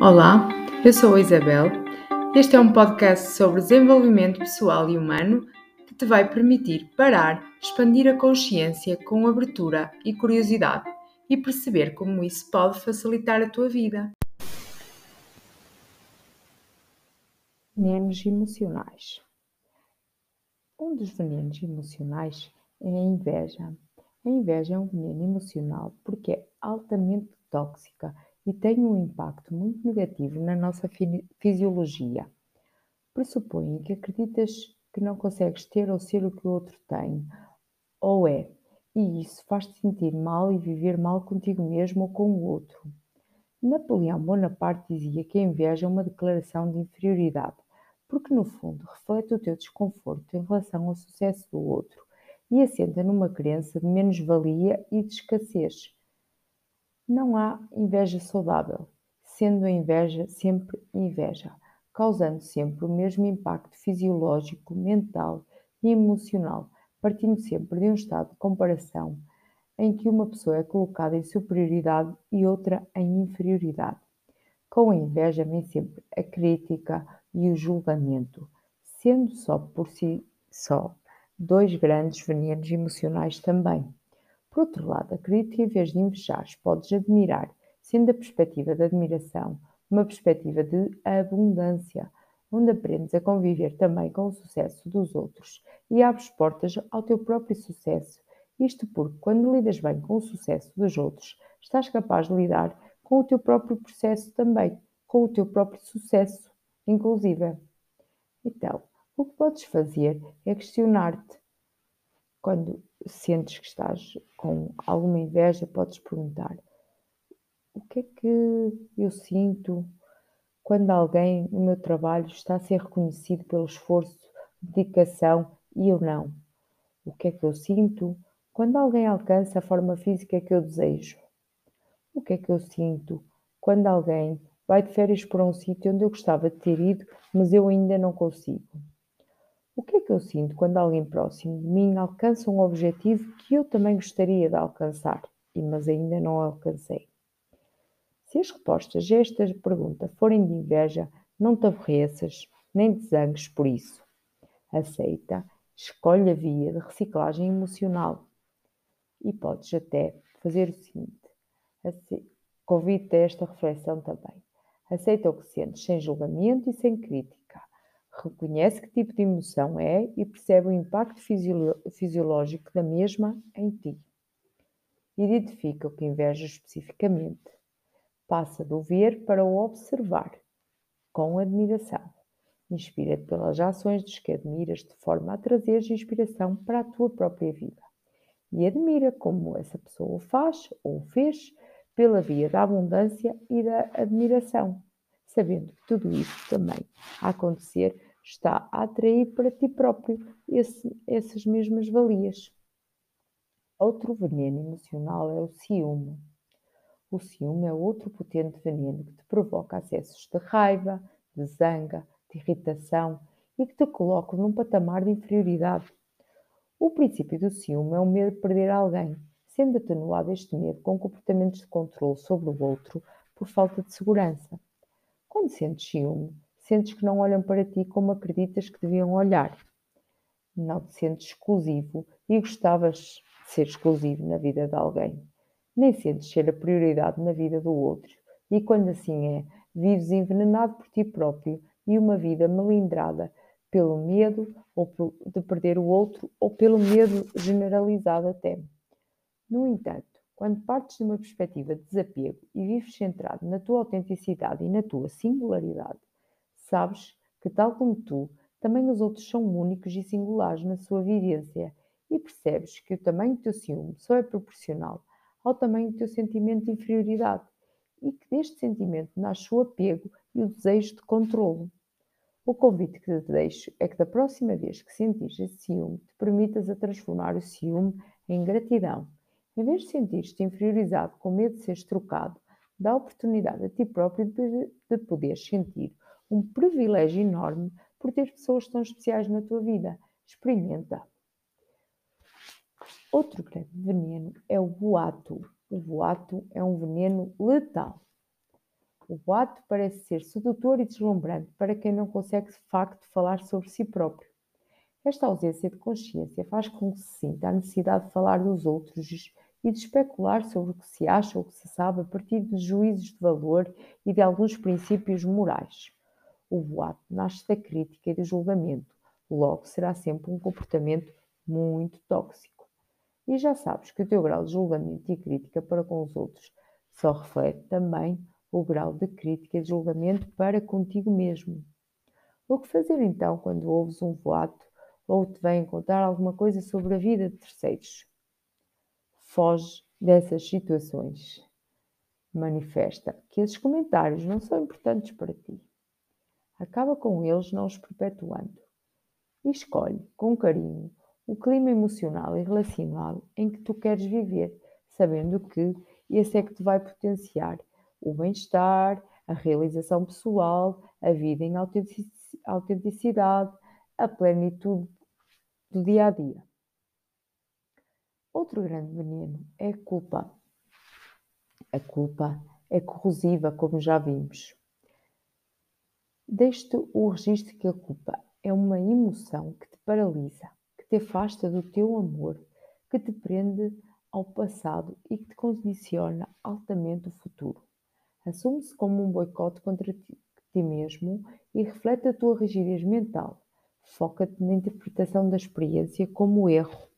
Olá, eu sou a Isabel. Este é um podcast sobre desenvolvimento pessoal e humano que te vai permitir parar, expandir a consciência com abertura e curiosidade e perceber como isso pode facilitar a tua vida. Venenos emocionais. Um dos venenos emocionais é a inveja. A inveja é um veneno emocional porque é altamente tóxica e tem um impacto muito negativo na nossa fisiologia. Pressupõe que acreditas que não consegues ter ou ser o que o outro tem, ou é, e isso faz-te sentir mal e viver mal contigo mesmo ou com o outro. Napoleão Bonaparte dizia que a inveja é uma declaração de inferioridade, porque no fundo reflete o teu desconforto em relação ao sucesso do outro e assenta numa crença de menos-valia e de escassez. Não há inveja saudável, sendo a inveja sempre inveja, causando sempre o mesmo impacto fisiológico, mental e emocional, partindo sempre de um estado de comparação em que uma pessoa é colocada em superioridade e outra em inferioridade. Com a inveja vem sempre a crítica e o julgamento, sendo só por si só dois grandes venenos emocionais também. Por outro lado, acredito que em vez de invejares, podes admirar, sendo a perspectiva da admiração uma perspectiva de abundância, onde aprendes a conviver também com o sucesso dos outros e abres portas ao teu próprio sucesso. Isto porque, quando lidas bem com o sucesso dos outros, estás capaz de lidar com o teu próprio processo também, com o teu próprio sucesso, inclusive. Então, o que podes fazer é questionar-te quando sentes que estás com alguma inveja, podes perguntar: o que é que eu sinto quando alguém no meu trabalho está a ser reconhecido pelo esforço, dedicação e eu não? O que é que eu sinto quando alguém alcança a forma física que eu desejo? O que é que eu sinto quando alguém vai de férias para um sítio onde eu gostava de ter ido, mas eu ainda não consigo? O que é que eu sinto quando alguém próximo de mim alcança um objetivo que eu também gostaria de alcançar, mas ainda não alcancei? Se as respostas a esta pergunta forem de inveja, não te aborreças, nem te zangues por isso. Aceita, escolhe a via de reciclagem emocional. E podes até fazer o seguinte: convido-te a esta reflexão também. Aceita o que sentes sem julgamento e sem crítica Reconhece que tipo de emoção é e percebe o impacto fisiológico da mesma em ti. Identifica o que inveja especificamente. Passa do ver para o observar, com admiração. Inspira-te pelas ações dos que admiras de forma a trazer inspiração para a tua própria vida. E admira como essa pessoa o faz ou fez pela via da abundância e da admiração sabendo que tudo isso também a acontecer está a atrair para ti próprio esse, essas mesmas valias. Outro veneno emocional é o ciúme. O ciúme é outro potente veneno que te provoca acessos de raiva, de zanga, de irritação e que te coloca num patamar de inferioridade. O princípio do ciúme é o medo de perder alguém, sendo atenuado este medo com comportamentos de controle sobre o outro por falta de segurança. Quando sentes ciúme, sentes que não olham para ti como acreditas que deviam olhar. Não te sentes exclusivo e gostavas de ser exclusivo na vida de alguém. Nem sentes ser a prioridade na vida do outro. E quando assim é, vives envenenado por ti próprio e uma vida melindrada pelo medo ou de perder o outro ou pelo medo generalizado até. No entanto, quando partes de uma perspectiva de desapego e vives centrado na tua autenticidade e na tua singularidade, sabes que, tal como tu, também os outros são únicos e singulares na sua vivência e percebes que o tamanho do teu ciúme só é proporcional ao tamanho do teu sentimento de inferioridade e que deste sentimento nasce o apego e o desejo de controlo. O convite que te deixo é que da próxima vez que sentires esse ciúme, te permitas a transformar o ciúme em gratidão em vez de sentir-te inferiorizado com medo de seres trocado, dá oportunidade a ti próprio de, de poder sentir um privilégio enorme por ter pessoas tão especiais na tua vida. Experimenta. Outro grande veneno é o boato. O boato é um veneno letal. O boato parece ser sedutor e deslumbrante para quem não consegue de facto falar sobre si próprio. Esta ausência de consciência faz com que se sinta a necessidade de falar dos outros e de especular sobre o que se acha ou o que se sabe a partir de juízos de valor e de alguns princípios morais. O boato nasce da crítica e do julgamento, logo será sempre um comportamento muito tóxico. E já sabes que o teu grau de julgamento e crítica para com os outros só reflete também o grau de crítica e de julgamento para contigo mesmo. O que fazer então quando ouves um boato ou te vêm contar alguma coisa sobre a vida de terceiros? Foge dessas situações. Manifesta que esses comentários não são importantes para ti. Acaba com eles não os perpetuando. E escolhe, com carinho, o clima emocional e relacional em que tu queres viver, sabendo que esse é que te vai potenciar o bem-estar, a realização pessoal, a vida em autenticidade, a plenitude do dia a dia. Outro grande veneno é a culpa. A culpa é corrosiva, como já vimos. Deixe o registro que a culpa é uma emoção que te paralisa, que te afasta do teu amor, que te prende ao passado e que te condiciona altamente o futuro. Assume-se como um boicote contra ti, ti mesmo e reflete a tua rigidez mental. Foca-te na interpretação da experiência como erro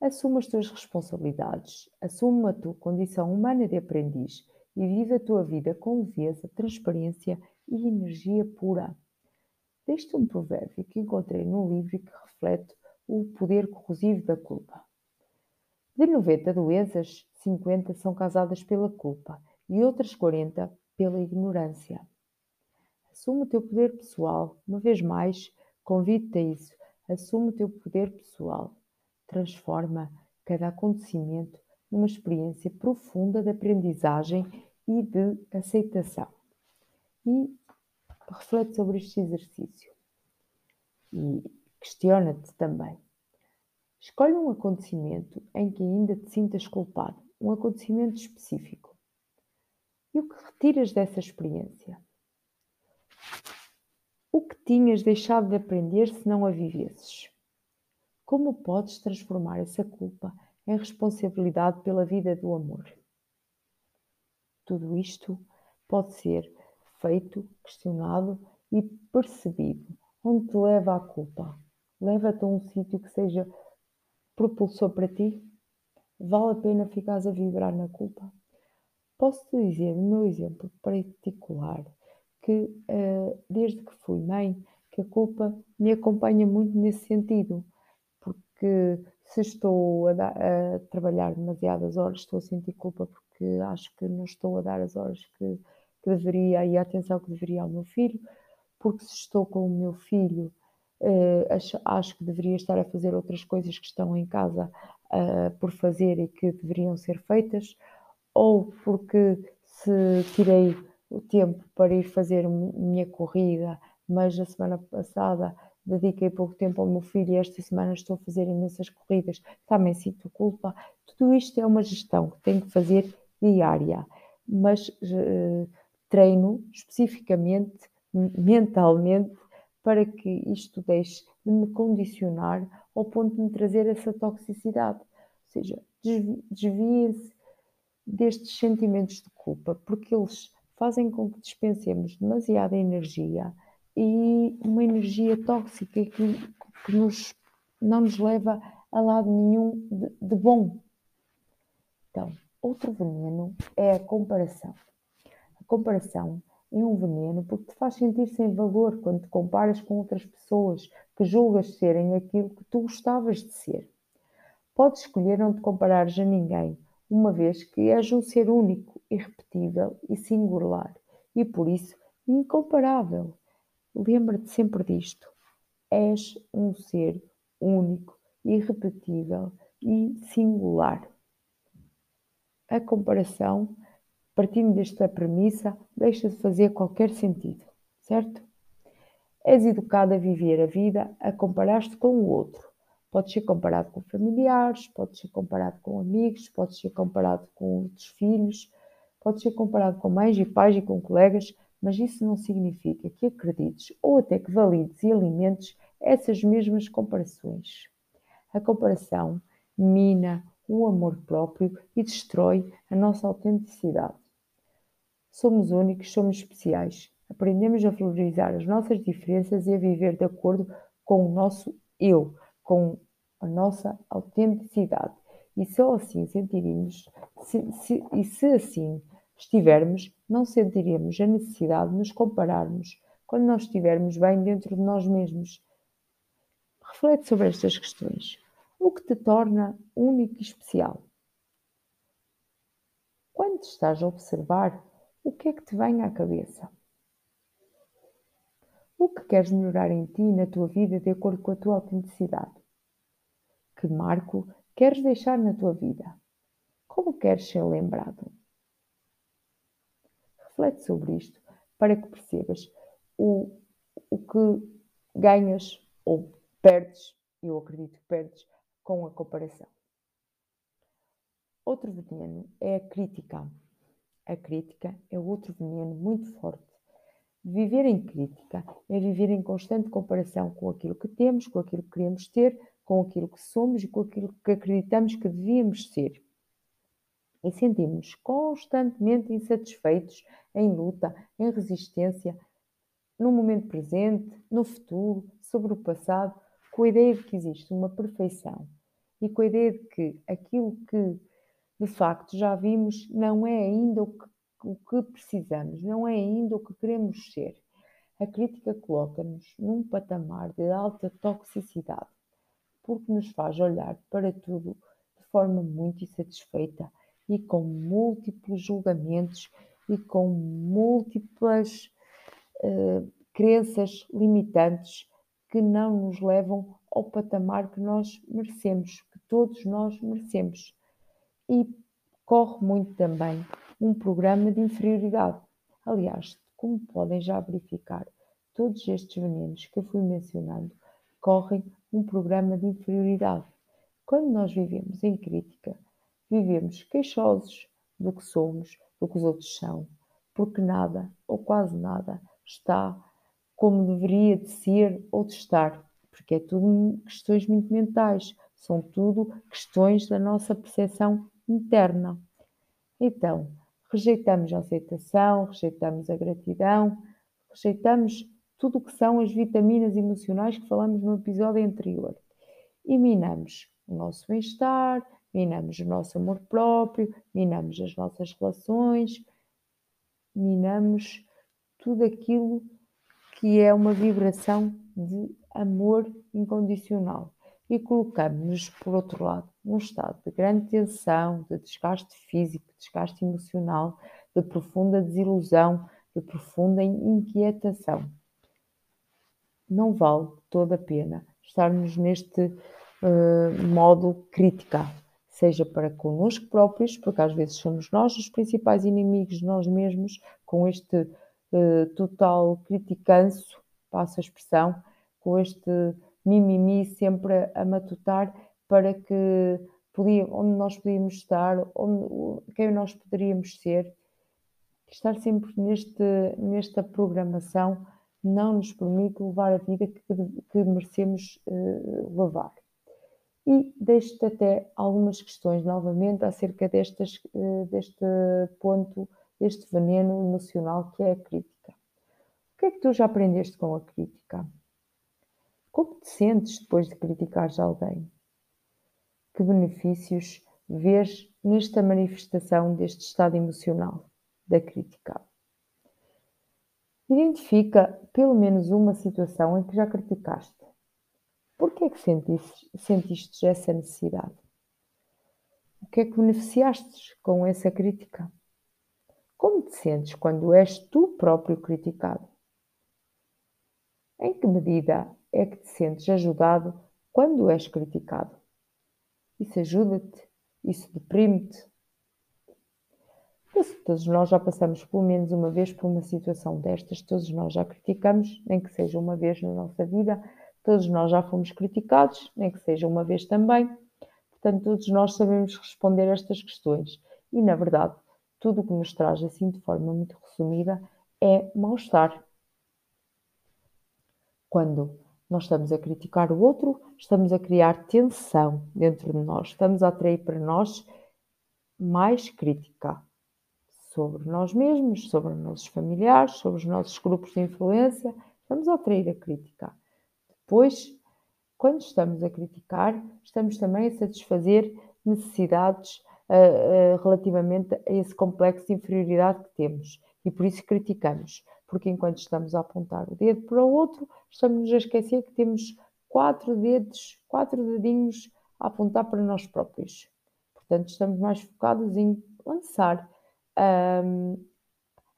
Assume as tuas responsabilidades, assume a tua condição humana de aprendiz e vive a tua vida com leveza, transparência e energia pura. Deste um provérbio que encontrei num livro que reflete o poder corrosivo da culpa. De 90 doenças, 50 são causadas pela culpa e outras 40 pela ignorância. Assume o teu poder pessoal. Uma vez mais, convido-te a isso. Assume o teu poder pessoal transforma cada acontecimento numa experiência profunda de aprendizagem e de aceitação. E reflete sobre este exercício. E questiona-te também. Escolhe um acontecimento em que ainda te sintas culpado, um acontecimento específico. E o que retiras dessa experiência? O que tinhas deixado de aprender se não a vivesses? Como podes transformar essa culpa em responsabilidade pela vida do amor? Tudo isto pode ser feito, questionado e percebido. Onde te leva a culpa? Leva-te a um sítio que seja propulsor para ti? Vale a pena ficares a vibrar na culpa? Posso-te dizer, no meu exemplo particular, que uh, desde que fui mãe, que a culpa me acompanha muito nesse sentido que se estou a, dar, a, trabalhar demasiadas horas, estou a sentir culpa porque acho que não estou a dar as horas que, que deveria e a atenção que deveria ao meu filho, porque se estou com o meu filho, eh, acho, acho, que deveria estar a fazer outras coisas que estão em casa por fazer e que deveriam ser feitas, ou porque se tirei o tempo para ir fazer minha corrida, mas a semana passada dediquei pouco tempo ao meu filho e esta semana estou a fazer imensas corridas, também sinto culpa. Tudo isto é uma gestão que tenho que fazer diária, mas uh, treino especificamente, mentalmente, para que isto deixe de me condicionar ao ponto de me trazer essa toxicidade. Ou seja, desviem-se destes sentimentos de culpa, porque eles fazem com que dispensemos demasiada energia e uma energia tóxica que, que nos, não nos leva a lado nenhum de, de bom. Então, outro veneno é a comparação. A comparação é um veneno porque te faz sentir sem valor quando te comparas com outras pessoas que julgas serem aquilo que tu gostavas de ser. Podes escolher não te comparares a ninguém, uma vez que és um ser único, irrepetível e singular, e por isso incomparável. Lembra-te sempre disto. És um ser único, irrepetível e singular. A comparação, partindo desta premissa, deixa de fazer qualquer sentido, certo? És educado a viver a vida a comparar-te com o outro. Pode ser comparado com familiares, pode ser comparado com amigos, pode ser comparado com outros filhos, pode ser comparado com mães e pais e com colegas, mas isso não significa que acredites ou até que valides e alimentes essas mesmas comparações. A comparação mina o amor próprio e destrói a nossa autenticidade. Somos únicos, somos especiais. Aprendemos a valorizar as nossas diferenças e a viver de acordo com o nosso eu, com a nossa autenticidade. E só assim sentiremos, se, se, e se assim estivermos, não sentiremos a necessidade de nos compararmos quando nós estivermos bem dentro de nós mesmos. Reflete sobre estas questões. O que te torna único e especial? Quando estás a observar, o que é que te vem à cabeça? O que queres melhorar em ti e na tua vida de acordo com a tua autenticidade? Que marco queres deixar na tua vida? Como queres ser lembrado? Reflete sobre isto para que percebas o, o que ganhas ou perdes, eu acredito que perdes, com a comparação. Outro veneno é a crítica. A crítica é outro veneno muito forte. Viver em crítica é viver em constante comparação com aquilo que temos, com aquilo que queremos ter, com aquilo que somos e com aquilo que acreditamos que devíamos ser e sentimos constantemente insatisfeitos, em luta, em resistência, no momento presente, no futuro, sobre o passado, com a ideia de que existe uma perfeição e com a ideia de que aquilo que de facto já vimos não é ainda o que, o que precisamos, não é ainda o que queremos ser. A crítica coloca-nos num patamar de alta toxicidade, porque nos faz olhar para tudo de forma muito insatisfeita e com múltiplos julgamentos e com múltiplas uh, crenças limitantes que não nos levam ao patamar que nós merecemos, que todos nós merecemos. E corre muito também um programa de inferioridade. Aliás, como podem já verificar, todos estes venenos que eu fui mencionando correm um programa de inferioridade. Quando nós vivemos em crítica, Vivemos queixosos do que somos, do que os outros são, porque nada, ou quase nada, está como deveria de ser ou de estar, porque é tudo questões muito mentais, são tudo questões da nossa percepção interna. Então, rejeitamos a aceitação, rejeitamos a gratidão, rejeitamos tudo o que são as vitaminas emocionais que falamos no episódio anterior e minamos o nosso bem-estar, minamos o nosso amor próprio, minamos as nossas relações, minamos tudo aquilo que é uma vibração de amor incondicional e colocamos-nos, por outro lado, num estado de grande tensão, de desgaste físico, de desgaste emocional, de profunda desilusão, de profunda inquietação. Não vale toda a pena estarmos neste uh, modo crítica seja para connosco próprios, porque às vezes somos nós os principais inimigos de nós mesmos, com este uh, total criticanço, passo a expressão, com este mimimi sempre a matutar para que podia, onde nós podíamos estar, onde, quem nós poderíamos ser. Estar sempre neste, nesta programação não nos permite levar a vida que, que merecemos uh, levar e deixo-te até algumas questões novamente acerca destas, eh, deste ponto, deste veneno emocional que é a crítica. O que é que tu já aprendeste com a crítica? Como te sentes depois de criticares alguém? Que benefícios vês nesta manifestação deste estado emocional da crítica? Identifica pelo menos uma situação em que já criticaste por que é que sentiste, sentiste essa necessidade? O que é que beneficiaste com essa crítica? Como te sentes quando és tu próprio criticado? Em que medida é que te sentes ajudado quando és criticado? Isso ajuda-te? Isso deprime-te? Todos nós já passamos pelo menos uma vez por uma situação destas, todos nós já criticamos, nem que seja uma vez na nossa vida, Todos nós já fomos criticados, nem que seja uma vez também. Portanto, todos nós sabemos responder a estas questões. E, na verdade, tudo o que nos traz, assim de forma muito resumida, é mal-estar. Quando nós estamos a criticar o outro, estamos a criar tensão dentro de nós, estamos a atrair para nós mais crítica sobre nós mesmos, sobre os nossos familiares, sobre os nossos grupos de influência, estamos a atrair a crítica. Depois, quando estamos a criticar, estamos também a satisfazer necessidades uh, uh, relativamente a esse complexo de inferioridade que temos e por isso criticamos, porque enquanto estamos a apontar o dedo para o outro, estamos a esquecer que temos quatro dedos, quatro dedinhos a apontar para nós próprios. Portanto, estamos mais focados em lançar um,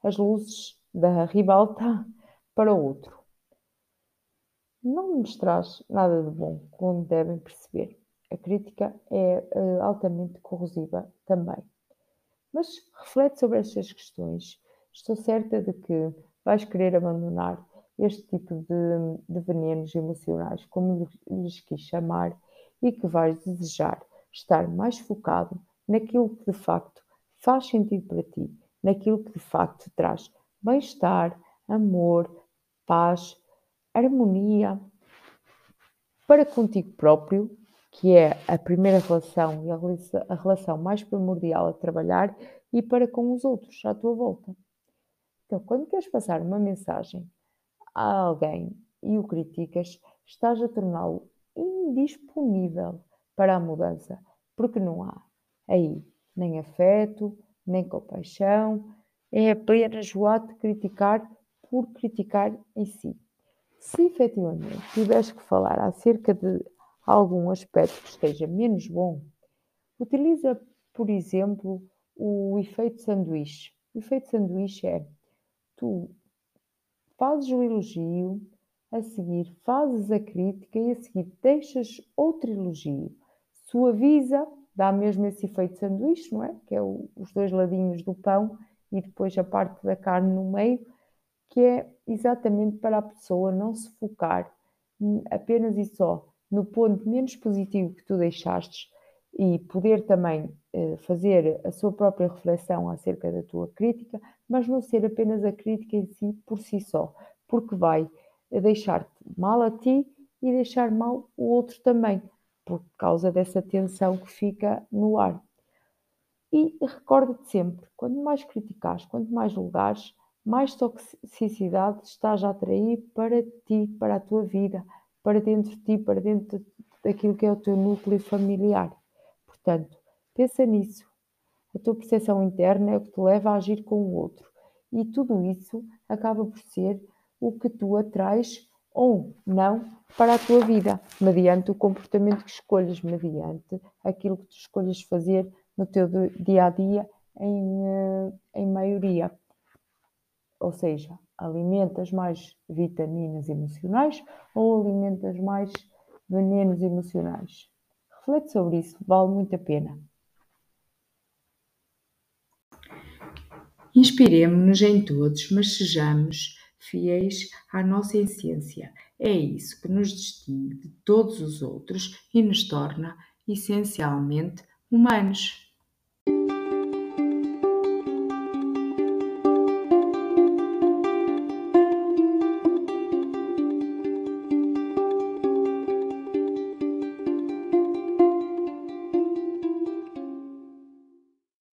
as luzes da ribalta para o outro. Não nos traz nada de bom, como devem perceber. A crítica é uh, altamente corrosiva também. Mas reflete sobre estas questões. Estou certa de que vais querer abandonar este tipo de, de venenos emocionais, como lhes quis chamar, e que vais desejar estar mais focado naquilo que de facto faz sentido para ti, naquilo que de facto traz bem-estar, amor, paz, harmonia para contigo próprio, que é a primeira relação e a relação mais primordial a trabalhar, e para com os outros à tua volta. Então, quando queres passar uma mensagem a alguém e o criticas, estás a torná-lo indisponível para a mudança, porque não há aí nem afeto, nem compaixão, é apenas o ato de criticar por criticar em si. Se efetivamente tiveres que falar acerca de algum aspecto que esteja menos bom, utiliza, por exemplo, o efeito sanduíche. O efeito sanduíche é tu fazes o elogio, a seguir fazes a crítica e a seguir deixas outro elogio. Suaviza, dá mesmo esse efeito sanduíche, não é? Que é o, os dois ladinhos do pão e depois a parte da carne no meio, que é exatamente para a pessoa não se focar apenas e só no ponto menos positivo que tu deixaste e poder também eh, fazer a sua própria reflexão acerca da tua crítica, mas não ser apenas a crítica em si por si só, porque vai deixar-te mal a ti e deixar mal o outro também, por causa dessa tensão que fica no ar. E recorda-te sempre, quanto mais criticares, quanto mais julgares, mais toxicidade estás a atrair para ti, para a tua vida, para dentro de ti, para dentro daquilo que é o teu núcleo familiar. Portanto, pensa nisso. A tua percepção interna é o que te leva a agir com o outro. E tudo isso acaba por ser o que tu atrais ou não para a tua vida, mediante o comportamento que escolhas, mediante aquilo que tu escolhas fazer no teu dia a dia, em, eh, em maioria. Ou seja, alimentas mais vitaminas emocionais ou alimentas mais venenos emocionais? Reflete sobre isso, vale muito a pena. Inspiremos-nos em todos, mas sejamos fiéis à nossa essência. É isso que nos distingue de todos os outros e nos torna essencialmente humanos.